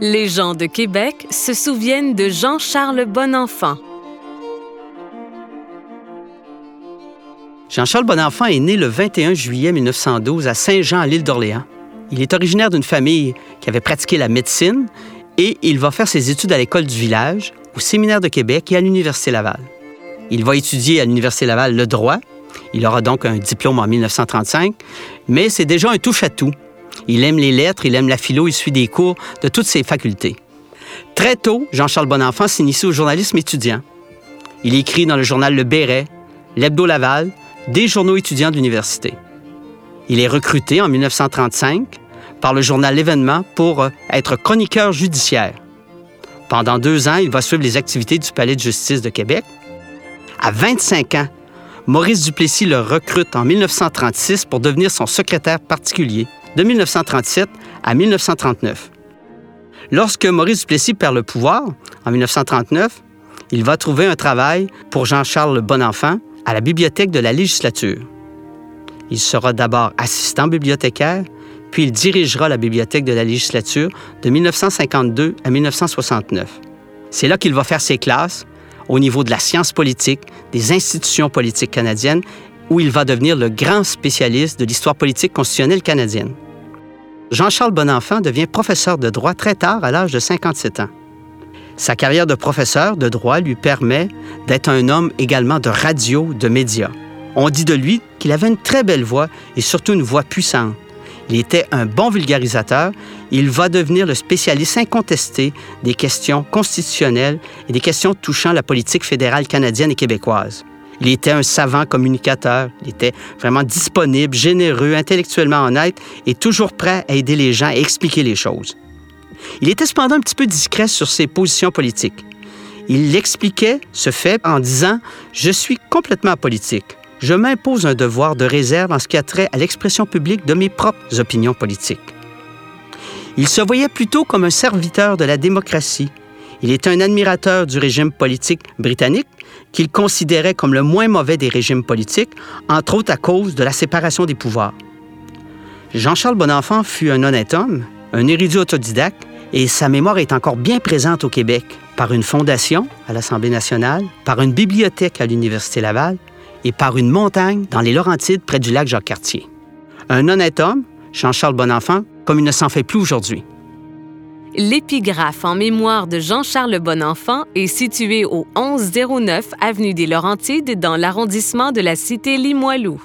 Les gens de Québec se souviennent de Jean-Charles Bonenfant. Jean-Charles Bonenfant est né le 21 juillet 1912 à Saint-Jean, à l'île d'Orléans. Il est originaire d'une famille qui avait pratiqué la médecine et il va faire ses études à l'école du village, au Séminaire de Québec et à l'Université Laval. Il va étudier à l'Université Laval le droit. Il aura donc un diplôme en 1935, mais c'est déjà un touche-à-tout. Il aime les lettres, il aime la philo, il suit des cours de toutes ses facultés. Très tôt, Jean-Charles Bonenfant s'initie au journalisme étudiant. Il écrit dans le journal Le Béret, l'Hebdo Laval, des journaux étudiants d'université. Il est recruté en 1935 par le journal L'Événement pour euh, être chroniqueur judiciaire. Pendant deux ans, il va suivre les activités du Palais de justice de Québec. À 25 ans, Maurice Duplessis le recrute en 1936 pour devenir son secrétaire particulier de 1937 à 1939. Lorsque Maurice Duplessis perd le pouvoir, en 1939, il va trouver un travail pour Jean-Charles Bonenfant à la bibliothèque de la législature. Il sera d'abord assistant bibliothécaire, puis il dirigera la bibliothèque de la législature de 1952 à 1969. C'est là qu'il va faire ses classes au niveau de la science politique, des institutions politiques canadiennes, où il va devenir le grand spécialiste de l'histoire politique constitutionnelle canadienne. Jean-Charles Bonenfant devient professeur de droit très tard, à l'âge de 57 ans. Sa carrière de professeur de droit lui permet d'être un homme également de radio, de médias. On dit de lui qu'il avait une très belle voix et surtout une voix puissante. Il était un bon vulgarisateur. Il va devenir le spécialiste incontesté des questions constitutionnelles et des questions touchant la politique fédérale canadienne et québécoise. Il était un savant communicateur. Il était vraiment disponible, généreux, intellectuellement honnête et toujours prêt à aider les gens à expliquer les choses. Il était cependant un petit peu discret sur ses positions politiques. Il expliquait ce fait en disant Je suis complètement apolitique. Je m'impose un devoir de réserve en ce qui a trait à l'expression publique de mes propres opinions politiques. Il se voyait plutôt comme un serviteur de la démocratie. Il était un admirateur du régime politique britannique qu'il considérait comme le moins mauvais des régimes politiques, entre autres à cause de la séparation des pouvoirs. Jean-Charles Bonenfant fut un honnête homme, un érudit autodidacte, et sa mémoire est encore bien présente au Québec par une fondation à l'Assemblée nationale, par une bibliothèque à l'Université Laval et par une montagne dans les Laurentides près du lac Jacques-Cartier. Un honnête homme, Jean-Charles Bonenfant, comme il ne s'en fait plus aujourd'hui. L'épigraphe en mémoire de Jean-Charles Bonenfant est situé au 1109 avenue des Laurentides dans l'arrondissement de la cité Limoilou.